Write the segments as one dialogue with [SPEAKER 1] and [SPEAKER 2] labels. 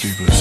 [SPEAKER 1] sleepers.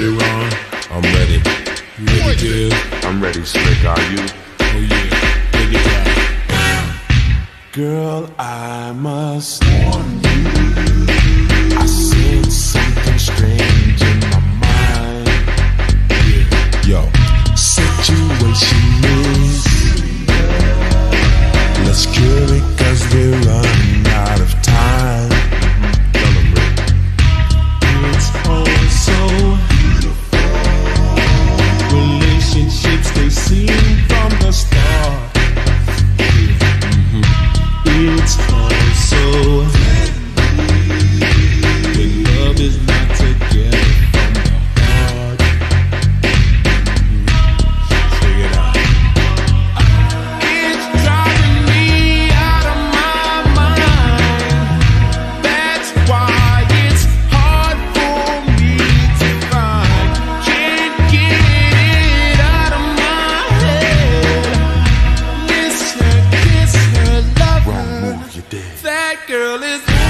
[SPEAKER 1] ready, Ron? I'm ready. You ready, Bill?
[SPEAKER 2] I'm ready, Slick. Are you?
[SPEAKER 1] Oh, yeah. Ready, Girl, I must warn you. I said. That girl is.